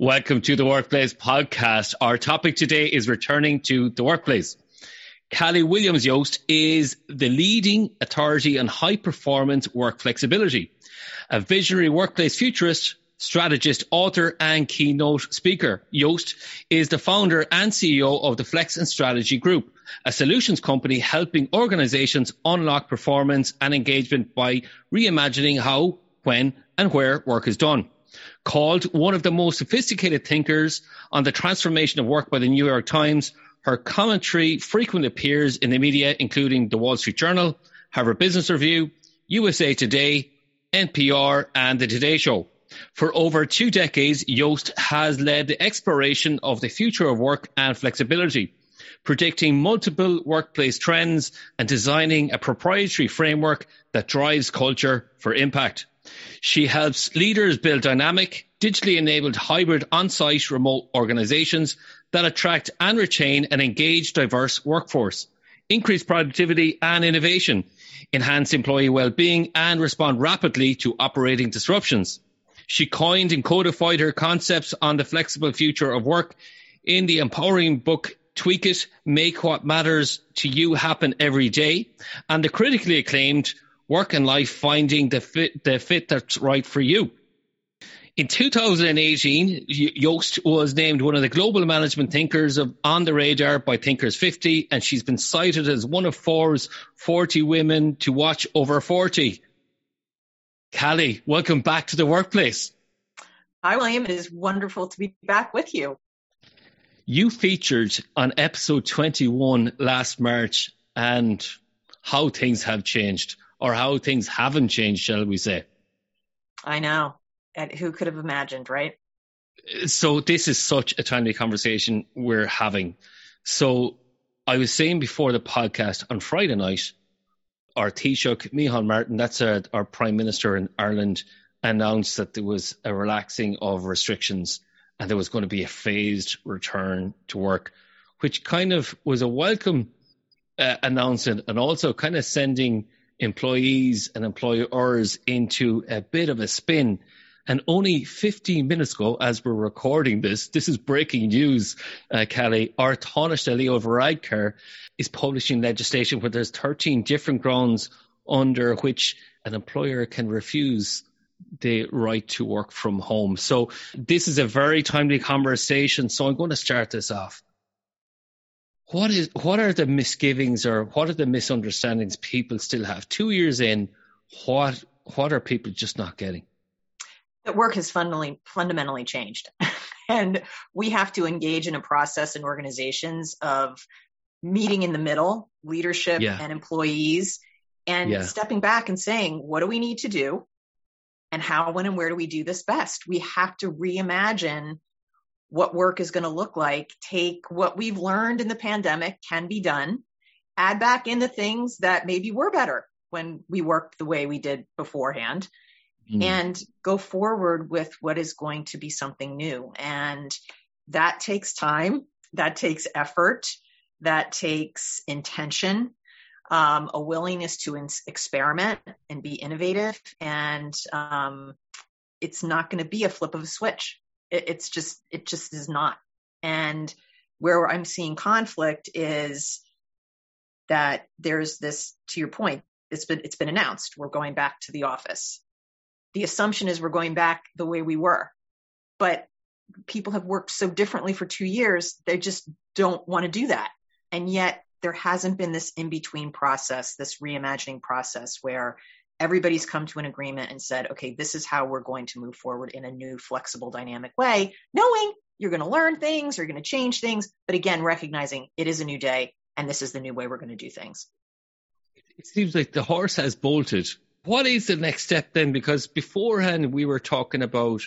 Welcome to the Workplace Podcast. Our topic today is returning to the workplace. Cali Williams Yost is the leading authority on high performance work flexibility, a visionary workplace futurist, strategist, author, and keynote speaker. Yost is the founder and CEO of the Flex and Strategy Group, a solutions company helping organizations unlock performance and engagement by reimagining how, when, and where work is done. Called one of the most sophisticated thinkers on the transformation of work by the New York Times, her commentary frequently appears in the media, including the Wall Street Journal, Harvard Business Review, USA Today, NPR, and The Today Show. For over two decades, Yost has led the exploration of the future of work and flexibility, predicting multiple workplace trends and designing a proprietary framework that drives culture for impact. She helps leaders build dynamic, digitally enabled hybrid on-site remote organizations that attract and retain an engaged, diverse workforce, increase productivity and innovation, enhance employee well-being and respond rapidly to operating disruptions. She coined and codified her concepts on the flexible future of work in the empowering book Tweak It, Make What Matters to You Happen Every Day, and the critically acclaimed work and life finding the fit, the fit that's right for you. In 2018, Yost was named one of the global management thinkers of On the Radar by Thinkers 50, and she's been cited as one of Forbes 40 women to watch over 40. Cali, welcome back to the workplace. Hi, William. It is wonderful to be back with you. You featured on episode 21 last March and how things have changed or how things haven't changed, shall we say? I know. And who could have imagined, right? So this is such a timely conversation we're having. So I was saying before the podcast on Friday night, our Taoiseach, Micheál Martin, that's our, our Prime Minister in Ireland, announced that there was a relaxing of restrictions and there was going to be a phased return to work, which kind of was a welcome uh, announcement and also kind of sending employees and employers into a bit of a spin. And only 15 minutes ago, as we're recording this, this is breaking news, uh, Cali, our Taoiseach Leo Varadkar is publishing legislation where there's 13 different grounds under which an employer can refuse the right to work from home. So this is a very timely conversation. So I'm going to start this off what is what are the misgivings or what are the misunderstandings people still have? Two years in what what are people just not getting? That work has fundamentally fundamentally changed. And we have to engage in a process in organizations of meeting in the middle leadership yeah. and employees and yeah. stepping back and saying what do we need to do? And how when and where do we do this best? We have to reimagine what work is going to look like, take what we've learned in the pandemic can be done, add back in the things that maybe were better when we worked the way we did beforehand, mm. and go forward with what is going to be something new. And that takes time, that takes effort, that takes intention. Um, a willingness to in- experiment and be innovative, and um, it's not going to be a flip of a switch it, it's just, it just is not. And where I'm seeing conflict is that there's this, to your point, it's been, it's been announced. We're going back to the office. The assumption is we're going back the way we were, but people have worked so differently for two years, they just don't want to do that. And yet there hasn't been this in between process, this reimagining process where everybody's come to an agreement and said, okay, this is how we're going to move forward in a new, flexible, dynamic way, knowing you're going to learn things, you're going to change things, but again, recognizing it is a new day and this is the new way we're going to do things. It seems like the horse has bolted. What is the next step then? Because beforehand we were talking about,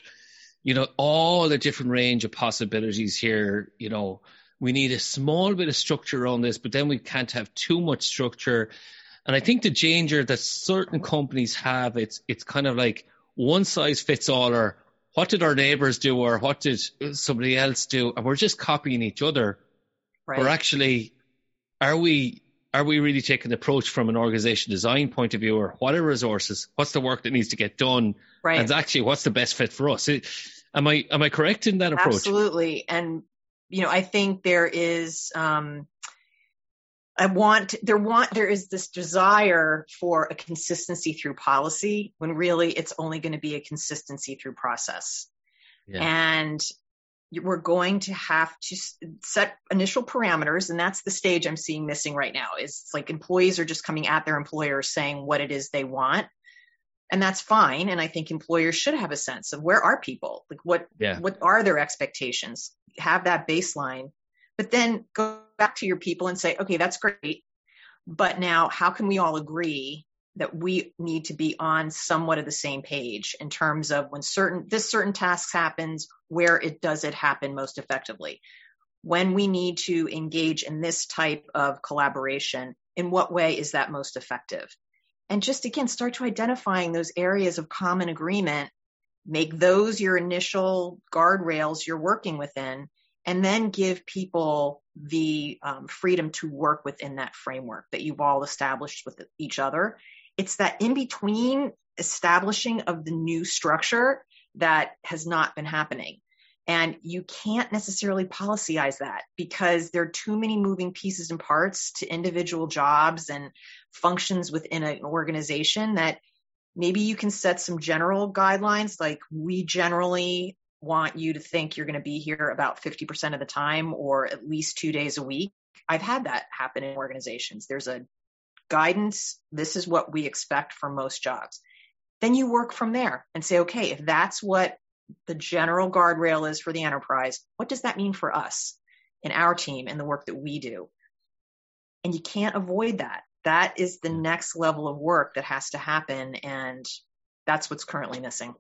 you know, all the different range of possibilities here. You know, we need a small bit of structure on this, but then we can't have too much structure. And I think the danger that certain companies have, it's it's kind of like one size fits all, or what did our neighbors do, or what did somebody else do, and we're just copying each other. Right. Or actually, are we are we really taking the approach from an organization design point of view or what are resources? What's the work that needs to get done? Right. And actually what's the best fit for us? Am i am i correct in that approach? Absolutely. And you know i think there is um I want there want there is this desire for a consistency through policy when really it's only going to be a consistency through process. Yeah. And we're going to have to set initial parameters and that's the stage i'm seeing missing right now is like employees are just coming at their employers saying what it is they want and that's fine and i think employers should have a sense of where are people like what yeah. what are their expectations have that baseline but then go back to your people and say okay that's great but now how can we all agree that we need to be on somewhat of the same page in terms of when certain this certain tasks happens where it does it happen most effectively? When we need to engage in this type of collaboration in what way is that most effective? And just again start to identifying those areas of common agreement make those your initial guardrails you're working within and then give people the um, freedom to work within that framework that you've all established with each other it's that in between establishing of the new structure that has not been happening. And you can't necessarily policyize that because there are too many moving pieces and parts to individual jobs and functions within an organization that maybe you can set some general guidelines like we generally want you to think you're going to be here about 50% of the time or at least two days a week. I've had that happen in organizations. There's a guidance. This is what we expect for most jobs. Then you work from there and say, okay, if that's what the general guardrail is for the enterprise, what does that mean for us in our team and the work that we do? And you can't avoid that. That is the next level of work that has to happen. And that's what's currently missing.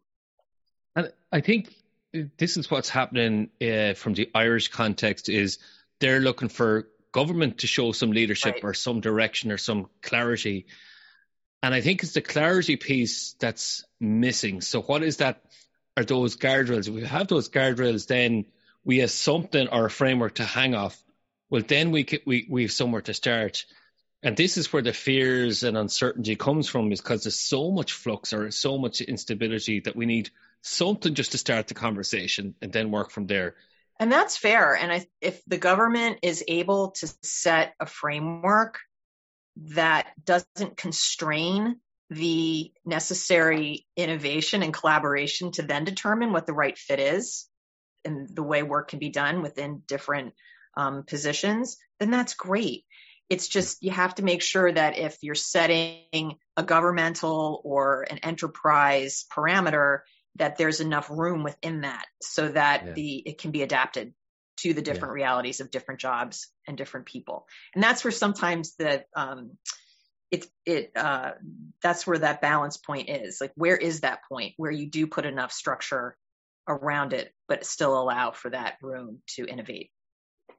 And I think this is what's happening uh, from the Irish context is they're looking for government to show some leadership right. or some direction or some clarity. And I think it's the clarity piece that's missing. So what is that? Are those guardrails? If we have those guardrails, then we have something or a framework to hang off. Well, then we we we have somewhere to start. And this is where the fears and uncertainty comes from, is because there's so much flux or so much instability that we need something just to start the conversation and then work from there. And that's fair. And I, if the government is able to set a framework that doesn't constrain the necessary innovation and collaboration to then determine what the right fit is and the way work can be done within different um, positions, then that's great. It's just you have to make sure that if you're setting a governmental or an enterprise parameter, that there's enough room within that so that yeah. the it can be adapted to the different yeah. realities of different jobs and different people and that's where sometimes the um it it uh that's where that balance point is like where is that point where you do put enough structure around it but still allow for that room to innovate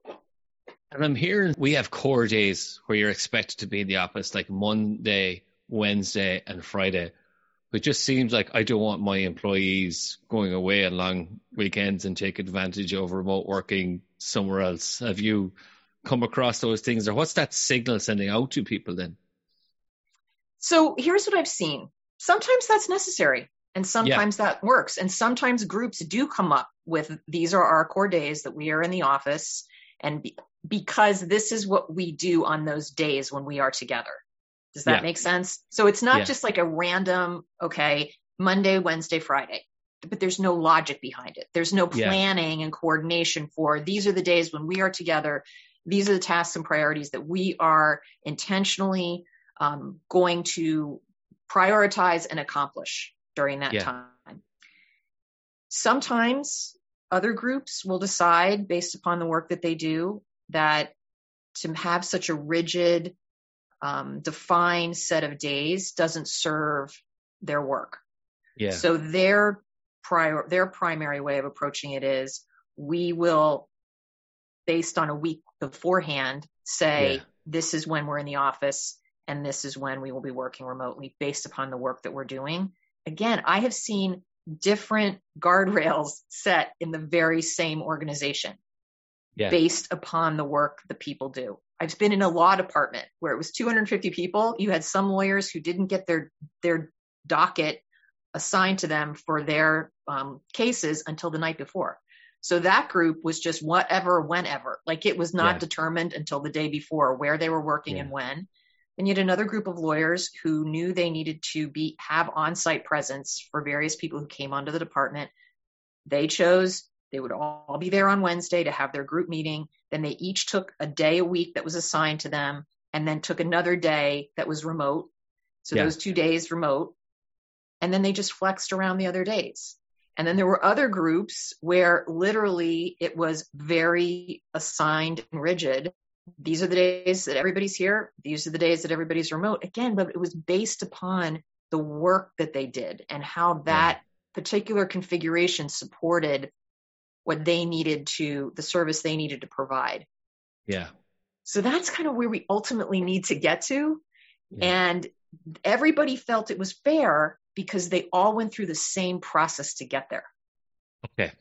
and i'm hearing we have core days where you're expected to be in the office like monday wednesday and friday it just seems like I don't want my employees going away on long weekends and take advantage of remote working somewhere else. Have you come across those things, or what's that signal sending out to people then? So here's what I've seen. Sometimes that's necessary, and sometimes yeah. that works. And sometimes groups do come up with these are our core days that we are in the office, and be, because this is what we do on those days when we are together. Does that yeah. make sense? So it's not yeah. just like a random, okay, Monday, Wednesday, Friday. but there's no logic behind it. There's no planning yeah. and coordination for these are the days when we are together. These are the tasks and priorities that we are intentionally um, going to prioritize and accomplish during that yeah. time. Sometimes other groups will decide based upon the work that they do that to have such a rigid, um, defined set of days doesn't serve their work. Yeah. So their prior, their primary way of approaching it is we will, based on a week beforehand, say yeah. this is when we're in the office and this is when we will be working remotely based upon the work that we're doing. Again, I have seen different guardrails set in the very same organization yeah. based upon the work the people do. I've been in a law department where it was 250 people. You had some lawyers who didn't get their their docket assigned to them for their um, cases until the night before. So that group was just whatever, whenever. Like it was not yeah. determined until the day before where they were working yeah. and when. And yet another group of lawyers who knew they needed to be have on-site presence for various people who came onto the department. They chose they would all be there on Wednesday to have their group meeting. Then they each took a day a week that was assigned to them and then took another day that was remote. So yeah. those two days remote. And then they just flexed around the other days. And then there were other groups where literally it was very assigned and rigid these are the days that everybody's here. These are the days that everybody's remote. Again, but it was based upon the work that they did and how that yeah. particular configuration supported what they needed to, the service they needed to provide. Yeah. So that's kind of where we ultimately need to get to. Yeah. And everybody felt it was fair because they all went through the same process to get there. Okay.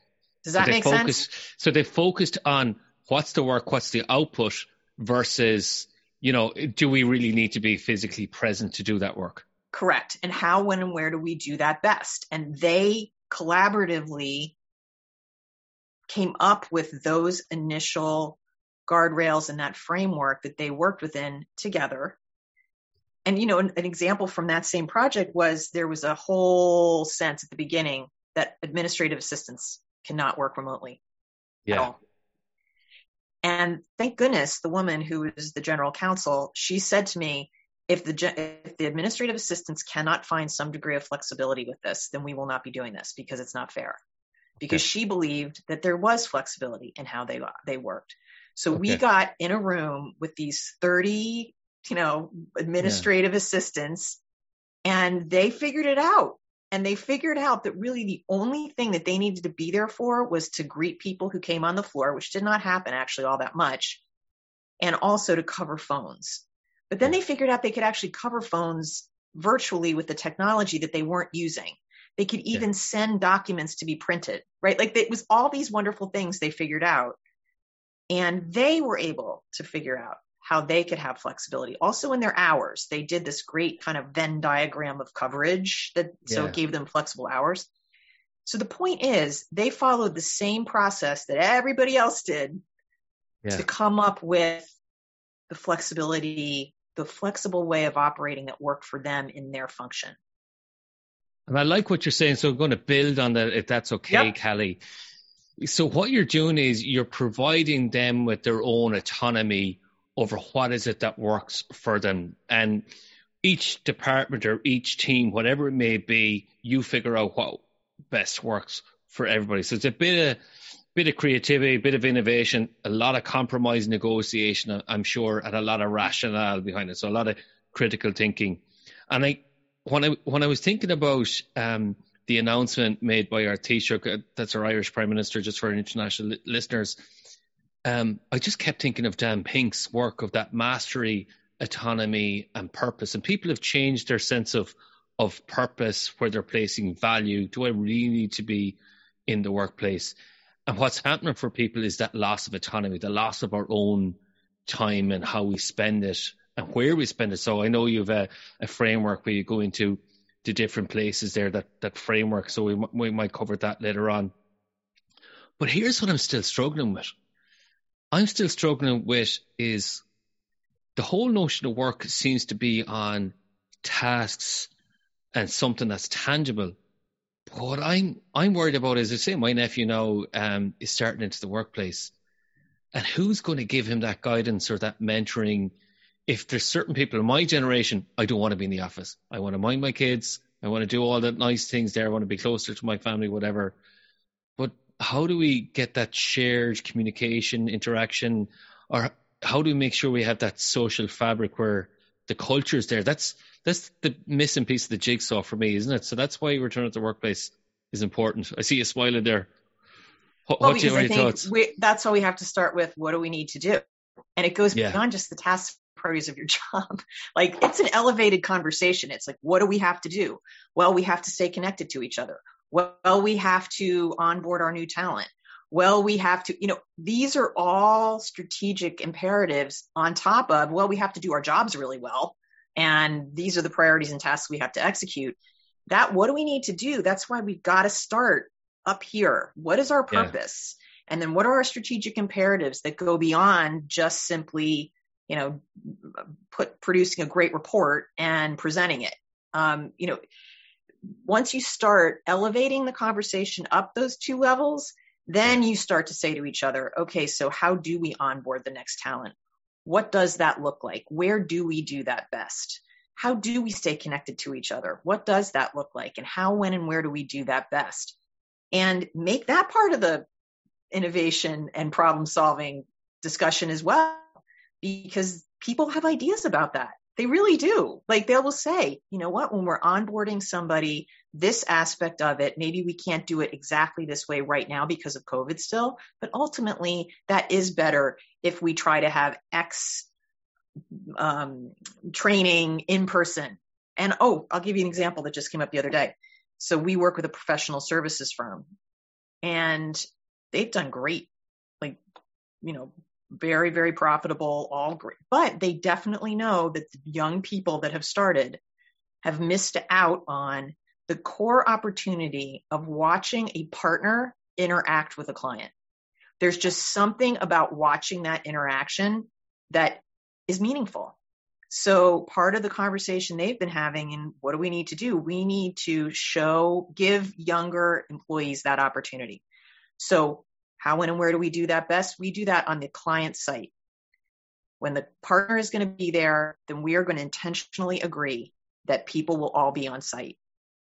Does that so make focused, sense? So they focused on what's the work, what's the output, versus, you know, do we really need to be physically present to do that work? Correct. And how, when, and where do we do that best? And they collaboratively came up with those initial guardrails and that framework that they worked within together. And, you know, an, an example from that same project was there was a whole sense at the beginning that administrative assistants cannot work remotely. Yeah. And thank goodness the woman who is the general counsel, she said to me, if the, if the administrative assistants cannot find some degree of flexibility with this, then we will not be doing this because it's not fair. Because okay. she believed that there was flexibility in how they they worked. So okay. we got in a room with these 30, you know, administrative yeah. assistants and they figured it out and they figured out that really the only thing that they needed to be there for was to greet people who came on the floor, which did not happen actually all that much, and also to cover phones. But then they figured out they could actually cover phones virtually with the technology that they weren't using. They could even yeah. send documents to be printed, right? Like it was all these wonderful things they figured out. And they were able to figure out how they could have flexibility. Also in their hours, they did this great kind of Venn diagram of coverage that yeah. so it gave them flexible hours. So the point is they followed the same process that everybody else did yeah. to come up with the flexibility, the flexible way of operating that worked for them in their function. And I like what you're saying. So I'm going to build on that if that's okay, yep. Kelly. So what you're doing is you're providing them with their own autonomy over what is it that works for them. And each department or each team, whatever it may be, you figure out what best works for everybody. So it's a bit of bit of creativity, a bit of innovation, a lot of compromise negotiation, I'm sure, and a lot of rationale behind it. So a lot of critical thinking. And I when I when I was thinking about um, the announcement made by our Taoiseach, uh, that's our Irish Prime Minister, just for international li- listeners, um, I just kept thinking of Dan Pink's work of that mastery, autonomy, and purpose. And people have changed their sense of of purpose, where they're placing value. Do I really need to be in the workplace? And what's happening for people is that loss of autonomy, the loss of our own time and how we spend it and where we spend it. So I know you have a, a framework where you go into the different places there, that, that framework. So we, we might cover that later on. But here's what I'm still struggling with. I'm still struggling with is the whole notion of work seems to be on tasks and something that's tangible. what I'm I'm worried about is, I say, my nephew now um, is starting into the workplace, and who's going to give him that guidance or that mentoring? If there's certain people in my generation, I don't want to be in the office. I want to mind my kids. I want to do all the nice things there. I want to be closer to my family, whatever. But how do we get that shared communication, interaction, or how do we make sure we have that social fabric where the culture is there? That's that's the missing piece of the jigsaw for me, isn't it? So that's why return to the workplace is important. I see you smiling there. What, well, what's your, I think thoughts? We, that's why we have to start with what do we need to do, and it goes yeah. beyond just the tasks priorities of your job. like it's an elevated conversation. It's like, what do we have to do? Well, we have to stay connected to each other. Well, we have to onboard our new talent. Well, we have to, you know, these are all strategic imperatives on top of, well, we have to do our jobs really well. And these are the priorities and tasks we have to execute. That, what do we need to do? That's why we've got to start up here. What is our purpose? Yeah. And then what are our strategic imperatives that go beyond just simply, you know, put producing a great report and presenting it? Um, you know, once you start elevating the conversation up those two levels, then you start to say to each other, okay, so how do we onboard the next talent? What does that look like? Where do we do that best? How do we stay connected to each other? What does that look like? And how, when, and where do we do that best? And make that part of the innovation and problem solving discussion as well, because people have ideas about that. They really do. Like they will say, you know what, when we're onboarding somebody, this aspect of it, maybe we can't do it exactly this way right now because of COVID still, but ultimately that is better if we try to have X um, training in person. And oh, I'll give you an example that just came up the other day. So we work with a professional services firm and they've done great. Like, you know, very, very profitable, all great. But they definitely know that the young people that have started have missed out on the core opportunity of watching a partner interact with a client. There's just something about watching that interaction that is meaningful. So part of the conversation they've been having and what do we need to do? We need to show, give younger employees that opportunity. So how, when, and where do we do that best? We do that on the client site. When the partner is going to be there, then we are going to intentionally agree that people will all be on site.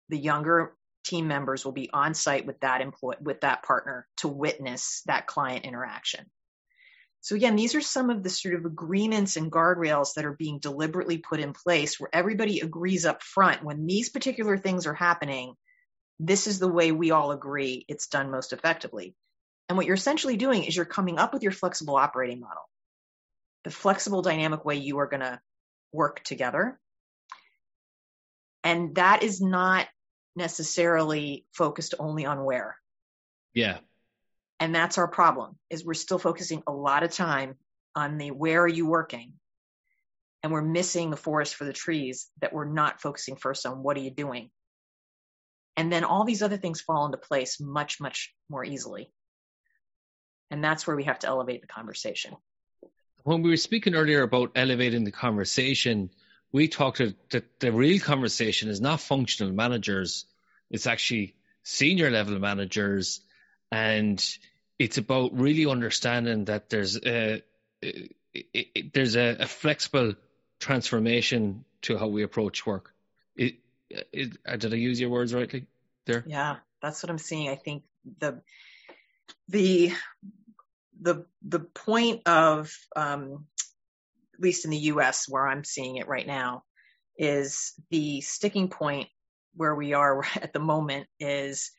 The younger team members will be on site with that employee, with that partner to witness that client interaction. So again, these are some of the sort of agreements and guardrails that are being deliberately put in place where everybody agrees up front when these particular things are happening, this is the way we all agree it's done most effectively. And what you're essentially doing is you're coming up with your flexible operating model, the flexible dynamic way you are going to work together. And that is not necessarily focused only on where. Yeah. And that's our problem is we're still focusing a lot of time on the where are you working? And we're missing the forest for the trees that we're not focusing first on what are you doing? And then all these other things fall into place much, much more easily. And that's where we have to elevate the conversation. When we were speaking earlier about elevating the conversation, we talked that the real conversation is not functional managers, it's actually senior level managers. And it's about really understanding that there's a, there's a, a flexible transformation to how we approach work. It, it, did I use your words rightly there? Yeah, that's what I'm seeing. I think the the the the point of um, at least in the U.S. where I'm seeing it right now is the sticking point where we are at the moment is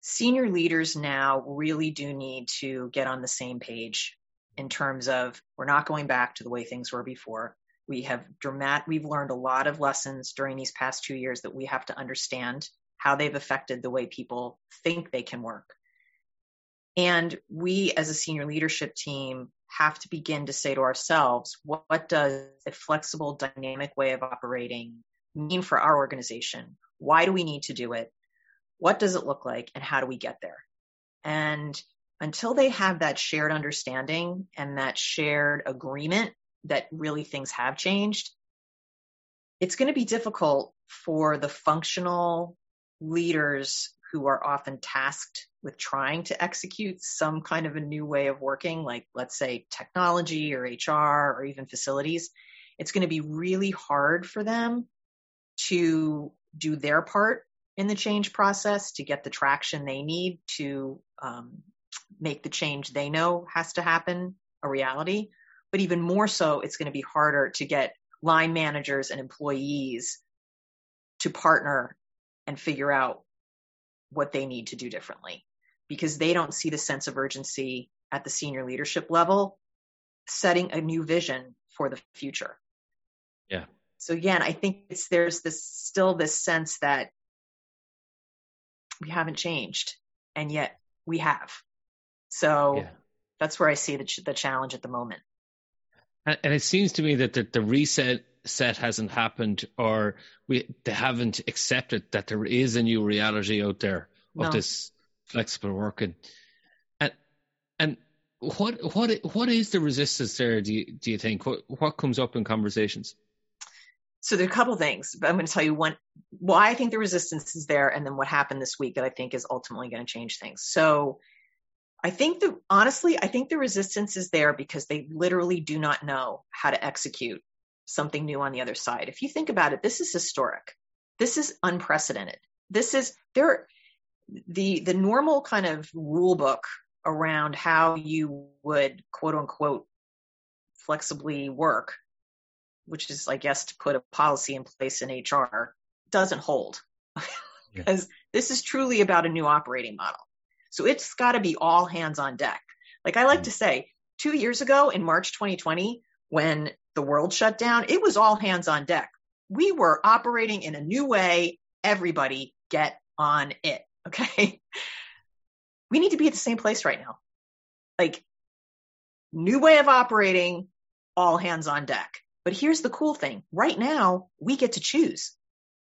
senior leaders now really do need to get on the same page in terms of we're not going back to the way things were before. We have dramatic, we've learned a lot of lessons during these past two years that we have to understand how they've affected the way people think they can work. And we as a senior leadership team have to begin to say to ourselves, what, what does a flexible, dynamic way of operating mean for our organization? Why do we need to do it? What does it look like? And how do we get there? And until they have that shared understanding and that shared agreement that really things have changed, it's going to be difficult for the functional leaders who are often tasked with trying to execute some kind of a new way of working, like let's say technology or HR or even facilities, it's going to be really hard for them to do their part in the change process to get the traction they need to um, make the change they know has to happen a reality. But even more so, it's going to be harder to get line managers and employees to partner and figure out what they need to do differently because they don't see the sense of urgency at the senior leadership level setting a new vision for the future. Yeah. So again, I think it's there's this still this sense that we haven't changed and yet we have. So yeah. that's where I see the, the challenge at the moment. And, and it seems to me that the, the reset set hasn't happened or we they haven't accepted that there is a new reality out there of no. this flexible working. And and what what what is the resistance there? Do you do you think what what comes up in conversations? So there are a couple things. But I'm going to tell you one why I think the resistance is there, and then what happened this week that I think is ultimately going to change things. So I think the honestly, I think the resistance is there because they literally do not know how to execute something new on the other side. If you think about it, this is historic. This is unprecedented. This is there the the normal kind of rule book around how you would quote unquote flexibly work, which is I guess to put a policy in place in HR, doesn't hold. because yeah. this is truly about a new operating model. So it's got to be all hands on deck. Like I like mm to say, two years ago in March 2020, when the world shut down, it was all hands on deck. We were operating in a new way. Everybody get on it. Okay. We need to be at the same place right now. Like, new way of operating, all hands on deck. But here's the cool thing right now, we get to choose.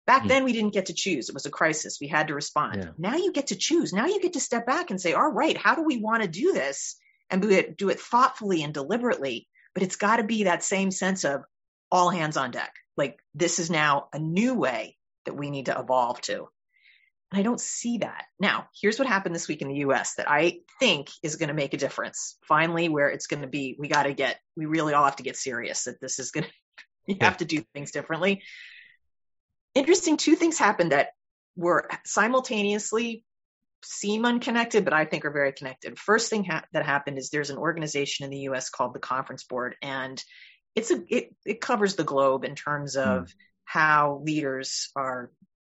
Back mm then, we didn't get to choose. It was a crisis. We had to respond. Yeah. Now you get to choose. Now you get to step back and say, all right, how do we want to do this? And do it, do it thoughtfully and deliberately but it's got to be that same sense of all hands on deck. Like this is now a new way that we need to evolve to. And I don't see that. Now, here's what happened this week in the US that I think is going to make a difference. Finally, where it's going to be, we got to get, we really all have to get serious that this is going to, you have to do things differently. Interesting, two things happened that were simultaneously seem unconnected, but I think are very connected. First thing ha- that happened is there's an organization in the U.S. called the Conference Board, and it's a it, it covers the globe in terms of mm. how leaders are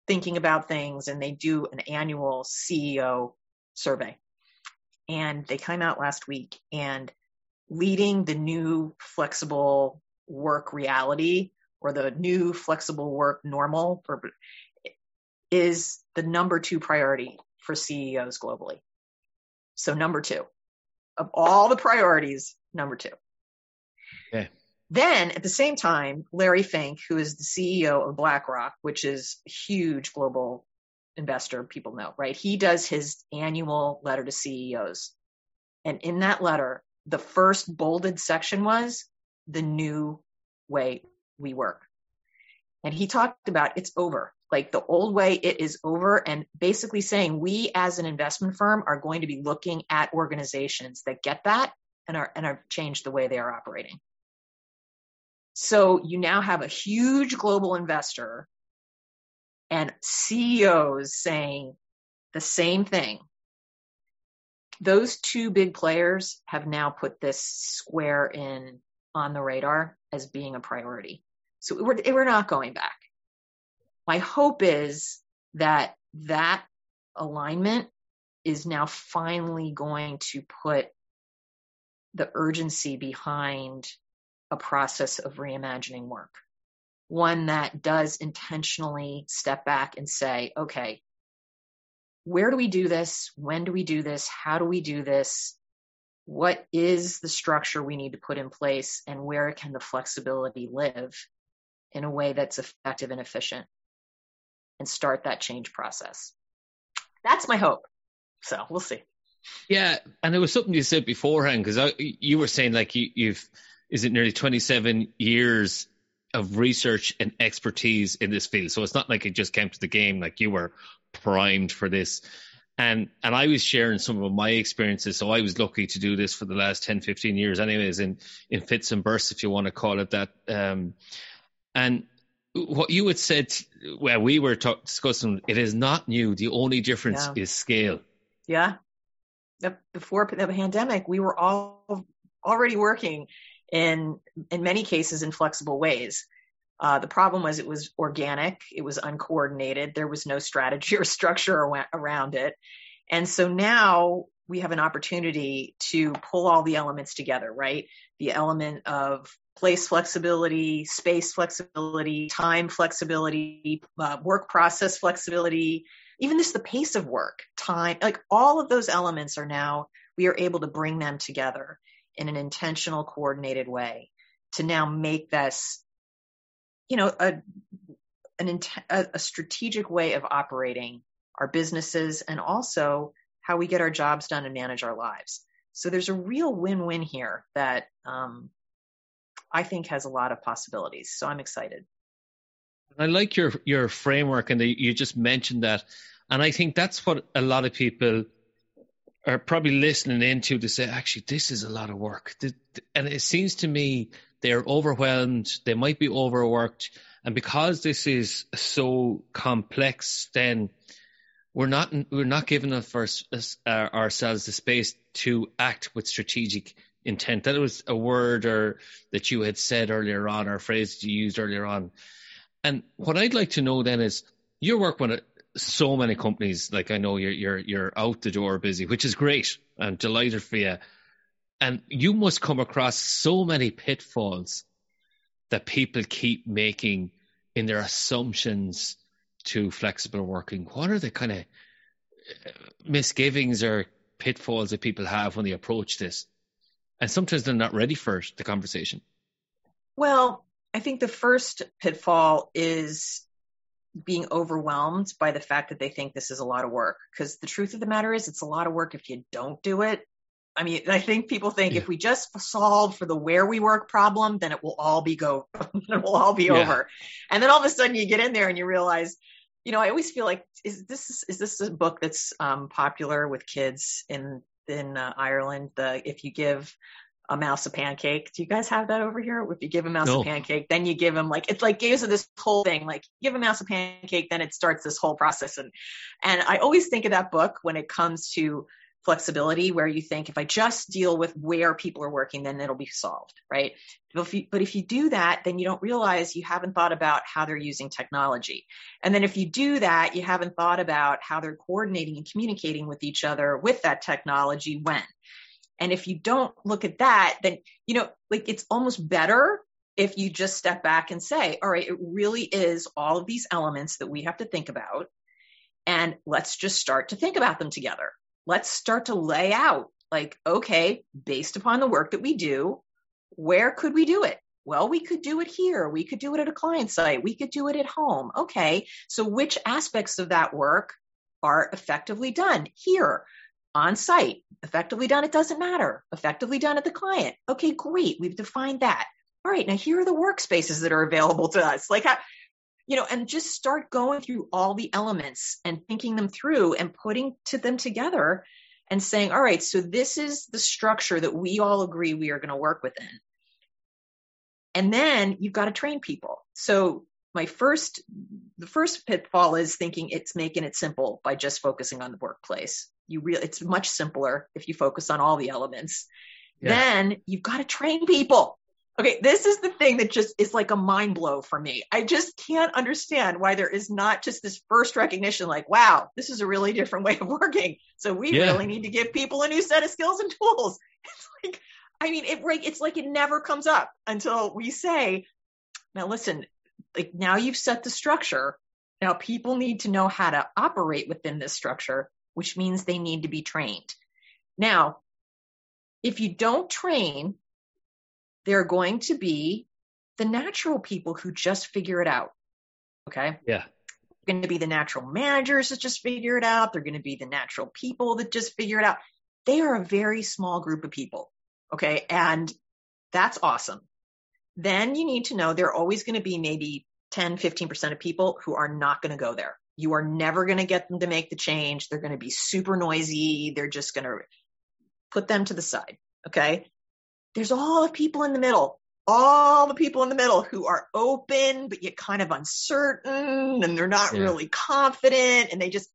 thinking about things, and they do an annual CEO survey. And they came out last week, and leading the new flexible work reality or the new flexible work normal is the number two priority for CEOs globally. So number two of all the priorities, number two. Okay. Then at the same time, Larry Fink, who is the CEO of BlackRock, which is a huge global investor, people know, right? He does his annual letter to CEOs. And in that letter, the first bolded section was the new way we work. And he talked about it's over like the old way it is over and basically saying we as an investment firm are going to be looking at organizations that get that and are and are change the way they are operating. So you now have a huge global investor and CEOs saying the same thing. Those two big players have now put this square in on the radar as being a priority. So we're, we're not going back my hope is that that alignment is now finally going to put the urgency behind a process of reimagining work. One that does intentionally step back and say, okay, where do we do this? When do we do this? How do we do this? What is the structure we need to put in place? And where can the flexibility live in a way that's effective and efficient? And start that change process. That's my hope. So we'll see. Yeah, and it was something you said beforehand because you were saying like you, you've is it nearly 27 years of research and expertise in this field. So it's not like it just came to the game like you were primed for this. And and I was sharing some of my experiences. So I was lucky to do this for the last 10, 15 years anyways in in fits and bursts if you want to call it that. Um, and what you had said well we were talk, discussing it is not new. The only difference yeah. is scale. Yeah. Before the pandemic we were all already working in in many cases in flexible ways. Uh, the problem was it was organic. It was uncoordinated. There was no strategy or structure around it. And so now we have an opportunity to pull all the elements together right? The element of place flexibility, space flexibility, time flexibility, uh, work process flexibility, even just the pace of work, time, like all of those elements are now, we are able to bring them together in an intentional, coordinated way to now make this, you know, a, an, a, strategic way of operating our businesses and also how we get our jobs done and manage our lives. So there's a real win-win here that um, I think has a lot of possibilities. So I'm excited. I like your your framework, and the, you just mentioned that, and I think that's what a lot of people are probably listening into to say, actually, this is a lot of work, and it seems to me they're overwhelmed, they might be overworked, and because this is so complex, then we're not we're not giving ourselves the space to act with strategic intent. That was a word or that you had said earlier on, or a phrase you used earlier on. And what I'd like to know then is your work with so many companies. Like I know you're you're you're out the door busy, which is great. I'm delighted for you. And you must come across so many pitfalls that people keep making in their assumptions to flexible working. What are the kind of misgivings or pitfalls that people have when they approach this? And sometimes they're not ready for the conversation. Well, I think the first pitfall is being overwhelmed by the fact that they think this is a lot of work. Because the truth of the matter is, it's a lot of work if you don't do it. I mean, I think people think yeah. if we just solve for the where we work problem, then it will all be go, it will all be yeah. over. And then all of a sudden you get in there and you realize, you know, I always feel like is this is this a book that's um, popular with kids in in uh, Ireland, the if you give a mouse a pancake. Do you guys have that over here? If you give a mouse no. a pancake, then you give him like it's like gives this whole thing. Like give a mouse a pancake, then it starts this whole process. And and I always think of that book when it comes to flexibility where you think if I just deal with where people are working, then it'll be solved, right? But if, you, but if you do that, then you don't realize you haven't thought about how they're using technology. And then if you do that, you haven't thought about how they're coordinating and communicating with each other with that technology when. And if you don't look at that, then, you know, like it's almost better if you just step back and say, all right, it really is all of these elements that we have to think about. And let's just start to think about them together let's start to lay out like, okay, based upon the work that we do, where could we do it? Well, we could do it here. We could do it at a client site. We could do it at home. Okay. So which aspects of that work are effectively done here on site? Effectively done. It doesn't matter. Effectively done at the client. Okay, great. We've defined that. All right. Now here are the workspaces that are available to us. Like how, you know, and just start going through all the elements and thinking them through and putting to them together and saying, all right, so this is the structure that we all agree we are going to work within. And then you've got to train people. So my first, the first pitfall is thinking it's making it simple by just focusing on the workplace. You really, it's much simpler if you focus on all the elements. Yeah. Then you've got to train people. Okay, this is the thing that just is like a mind blow for me. I just can't understand why there is not just this first recognition like, wow, this is a really different way of working. So we yeah. really need to give people a new set of skills and tools. It's like, I mean, it it's like it never comes up until we say, now listen, like now you've set the structure. Now people need to know how to operate within this structure, which means they need to be trained. Now, if you don't train there are going to be the natural people who just figure it out. Okay. Yeah. They're going to be the natural managers that just figure it out. They're going to be the natural people that just figure it out. They are a very small group of people. Okay. And that's awesome. then you need to know there are always going to be maybe 10, 15% of people who are not going to go there. You are never going to get them to make the change. They're going to be super noisy. They're just going to put them to the side. Okay. There's all the people in the middle, all the people in the middle who are open, but yet kind of uncertain and they're not yeah. really confident and they just,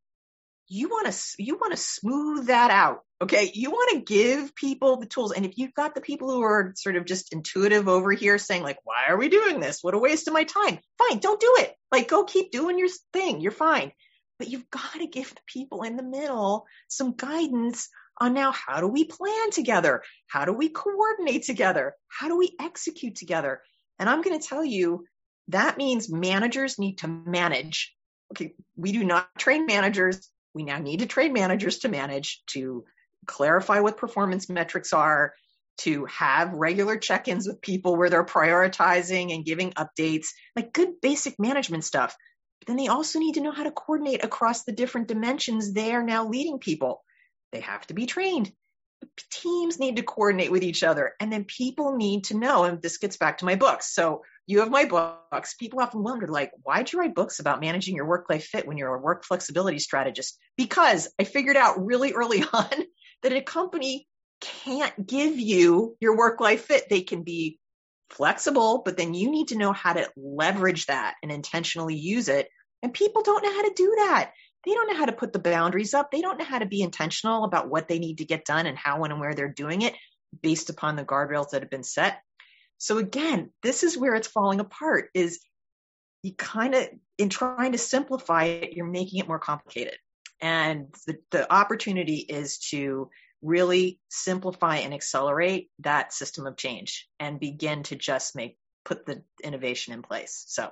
you want to, you want to smooth that out. Okay. You want to give people the tools. And if you've got the people who are sort of just intuitive over here saying like, why are we doing this? What a waste of my time. Fine. Don't do it. Like go keep doing your thing. You're fine. But you've got to give the people in the middle some guidance on now how do we plan together? How do we coordinate together? How do we execute together? And I'm going to tell you that means managers need to manage. Okay. We do not train managers. We now need to train managers to manage, to clarify what performance metrics are, to have regular check ins with people where they're prioritizing and giving updates, like good basic management stuff. But then they also need to know how to coordinate across the different dimensions they are now leading people. They have to be trained. Teams need to coordinate with each other. And then people need to know, and this gets back to my books. So you have my books. People often wonder, like, why'd you write books about managing your work life fit when you're a work flexibility strategist? Because I figured out really early on that a company can't give you your work life fit. They can be flexible, but then you need to know how to leverage that and intentionally use it. And people don't know how to do that. They don't know how to put the boundaries up. They don't know how to be intentional about what they need to get done and how, when, and where they're doing it based upon the guardrails that have been set. So again, this is where it's falling apart is you kind of in trying to simplify it, you're making it more complicated. And the, the opportunity is to really simplify and accelerate that system of change and begin to just make put the innovation in place. So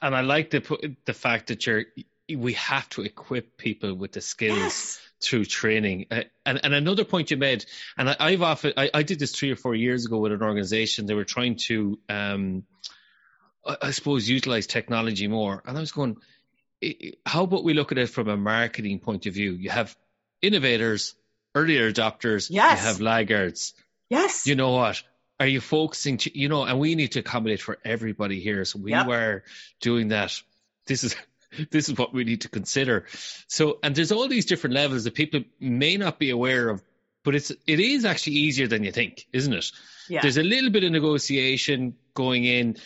and I like the the fact that you're we have to equip people with the skills yes. through training. Uh, and, and another point you made, and I, have often I, I, did this three or four years ago with an organization. They were trying to, um, I, I suppose, utilize technology more. And I was going, how about we look at it from a marketing point of view? You have innovators earlier adopters, yes. you have laggards. Yes. You know what? Are you focusing to, you know, and we need to accommodate for everybody here. So we yep. were doing that. This is, this is what we need to consider. So, and there's all these different levels that people may not be aware of, but it's, it is actually easier than you think, isn't it? Yeah. There's a little bit of negotiation going in,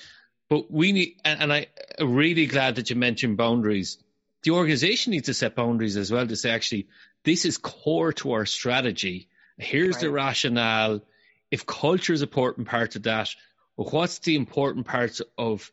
but we need, and, and I, am really glad that you mentioned boundaries. The organization needs to set boundaries as well to say, actually, this is core to our strategy. Here's right. the rationale. If culture is an important part of that, well, what's the important parts of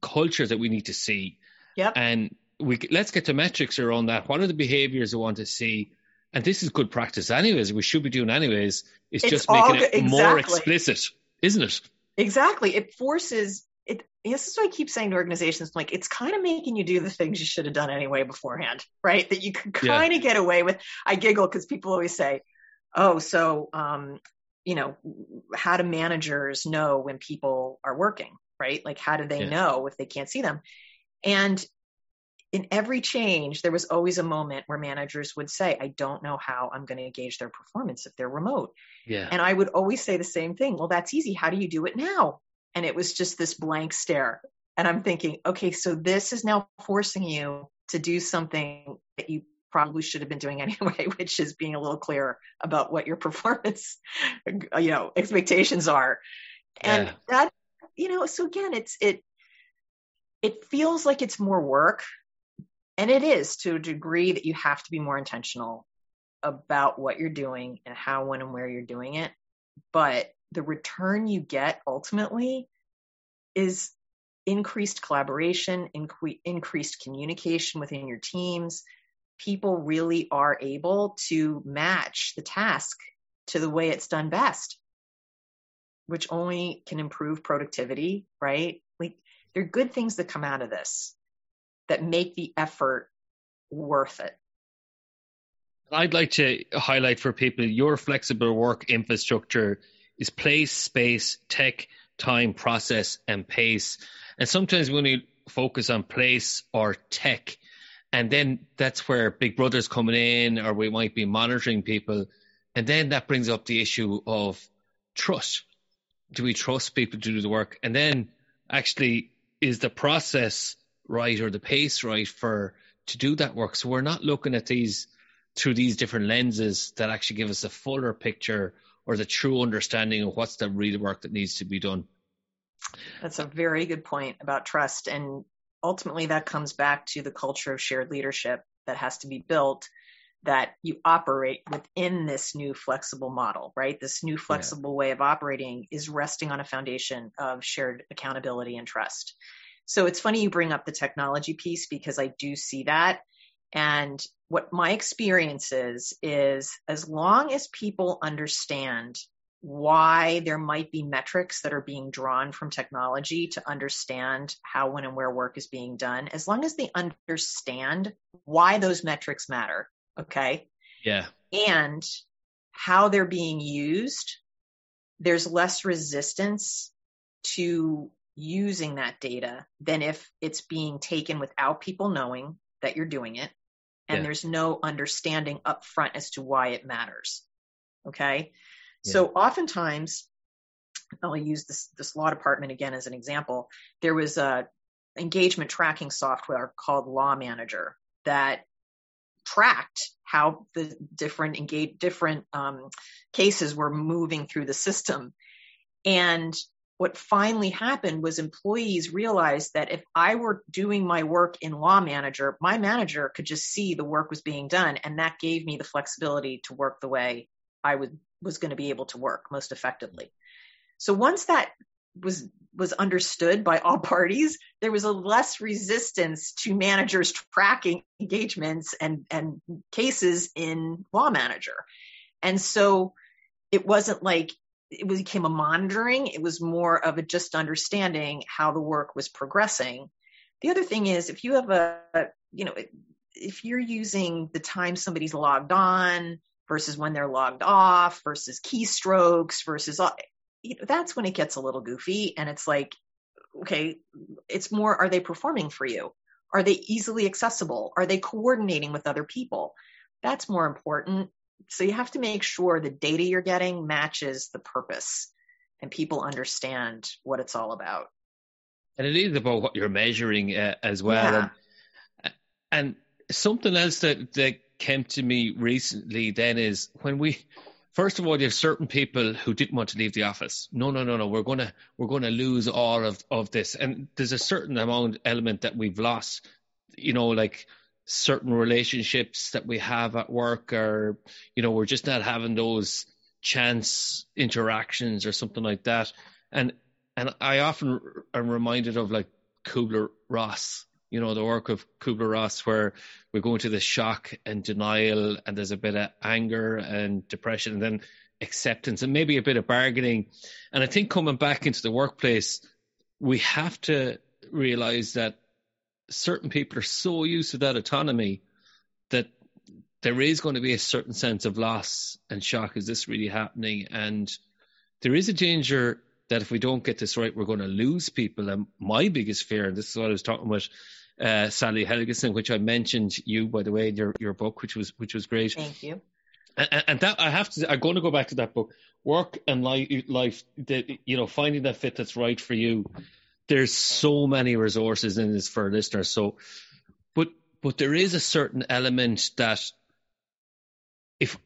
culture that we need to see? Yep. And we let's get the metrics around that. What are the behaviors we want to see? And this is good practice, anyways. We should be doing anyways. It's, it's just making it exactly. more explicit, isn't it? Exactly. It forces it this is what I keep saying to organizations like it's kind of making you do the things you should have done anyway beforehand, right? That you can kind yeah. of get away with. I giggle because people always say, "Oh, so um, you know, how do managers know when people are working, right? Like how do they yeah. know if they can't see them?" And in every change, there was always a moment where managers would say, I don't know how I'm going to gauge their performance if they're remote. Yeah. And I would always say the same thing. Well, that's easy. How do you do it now? and it was just this blank stare. And I'm thinking, okay, so this is now forcing you to do something that you probably should have been doing anyway, which is being a little clearer about what your performance, you know, expectations are. And yeah. that, you know, so again, it's, it, it feels like it's more work and it is to a degree that you have to be more intentional about what you're doing and how, when, and where you're doing it. But the return you get ultimately is increased collaboration, inc- increased communication within your teams. People really are able to match the task to the way it's done best, which only can improve productivity, right? There are good things that come out of this that make the effort worth it. I'd like to highlight for people your flexible work infrastructure is place, space, tech, time, process, and pace. And sometimes when you focus on place or tech, and then that's where Big Brother's coming in, or we might be monitoring people. And then that brings up the issue of trust. do we trust people to do the work? And then actually, is the process right or the pace right for to do that work? So we're not looking at these through these different lenses that actually give us a fuller picture or the true understanding of what's the real work that needs to be done. That's a very good point about trust. And ultimately, that comes back to the culture of shared leadership that has to be built that you operate within this new flexible model, right? This new flexible yeah. way of operating is resting on a foundation of shared accountability and trust. So it's funny you bring up the technology piece because I do see that. And what my experience is, is as long as people understand why there might be metrics that are being drawn from technology to understand how, when, and where work is being done, as long as they understand why those metrics matter, okay? Yeah. And how they're being used, there's less resistance to using that data than if it's being taken without people knowing that you're doing it and yeah. there's no understanding up front as to why it matters. Okay. Yeah. So oftentimes, I'll use this, this law department again as an example. There was a engagement tracking software called Law Manager that tracked how the different engage different um, cases were moving through the system. And what finally happened was employees realized that if I were doing my work in Law Manager, my manager could just see the work was being done, and that gave me the flexibility to work the way I would, was going to be able to work most effectively. So once that was was understood by all parties, there was a less resistance to managers tracking engagements and and cases in Law Manager, and so it wasn't like it became a monitoring. It was more of a just understanding how the work was progressing. The other thing is if you have a, you know, if you're using the time somebody's logged on versus when they're logged off versus keystrokes versus, you know, that's when it gets a little goofy and it's like, okay, it's more, are they performing for you? Are they easily accessible? Are they coordinating with other people? That's more important so you have to make sure the data you're getting matches the purpose and people understand what it's all about. And it is about what you're measuring uh, as well. Yeah. And, and something else that, that came to me recently then is when we, first of all, you have certain people who didn't want to leave the office. No, no, no, no. We're gonna we're gonna lose all of of this, and there's a certain amount element that we've lost. You know, like certain relationships that we have at work or you know we're just not having those chance interactions or something like that and and i often am reminded of like kubler-ross you know the work of kubler-ross where we go into the shock and denial and there's a bit of anger and depression and then acceptance and maybe a bit of bargaining and i think coming back into the workplace we have to realize that certain people are so used to that autonomy that there is going to be a certain sense of loss and shock. Is this really happening? And there is a danger that if we don't get this right, we're going to lose people. And my biggest fear, and this is what I was talking about, uh, Sally Helgesen, which I mentioned you by the way in your, your book, which was which was great. Thank you. And, and that I have to, I'm going to go back to that book, work and life, life, the, you know, finding that fit that's right for you there's so many resources in this for listeners. So, but but there is a certain element that if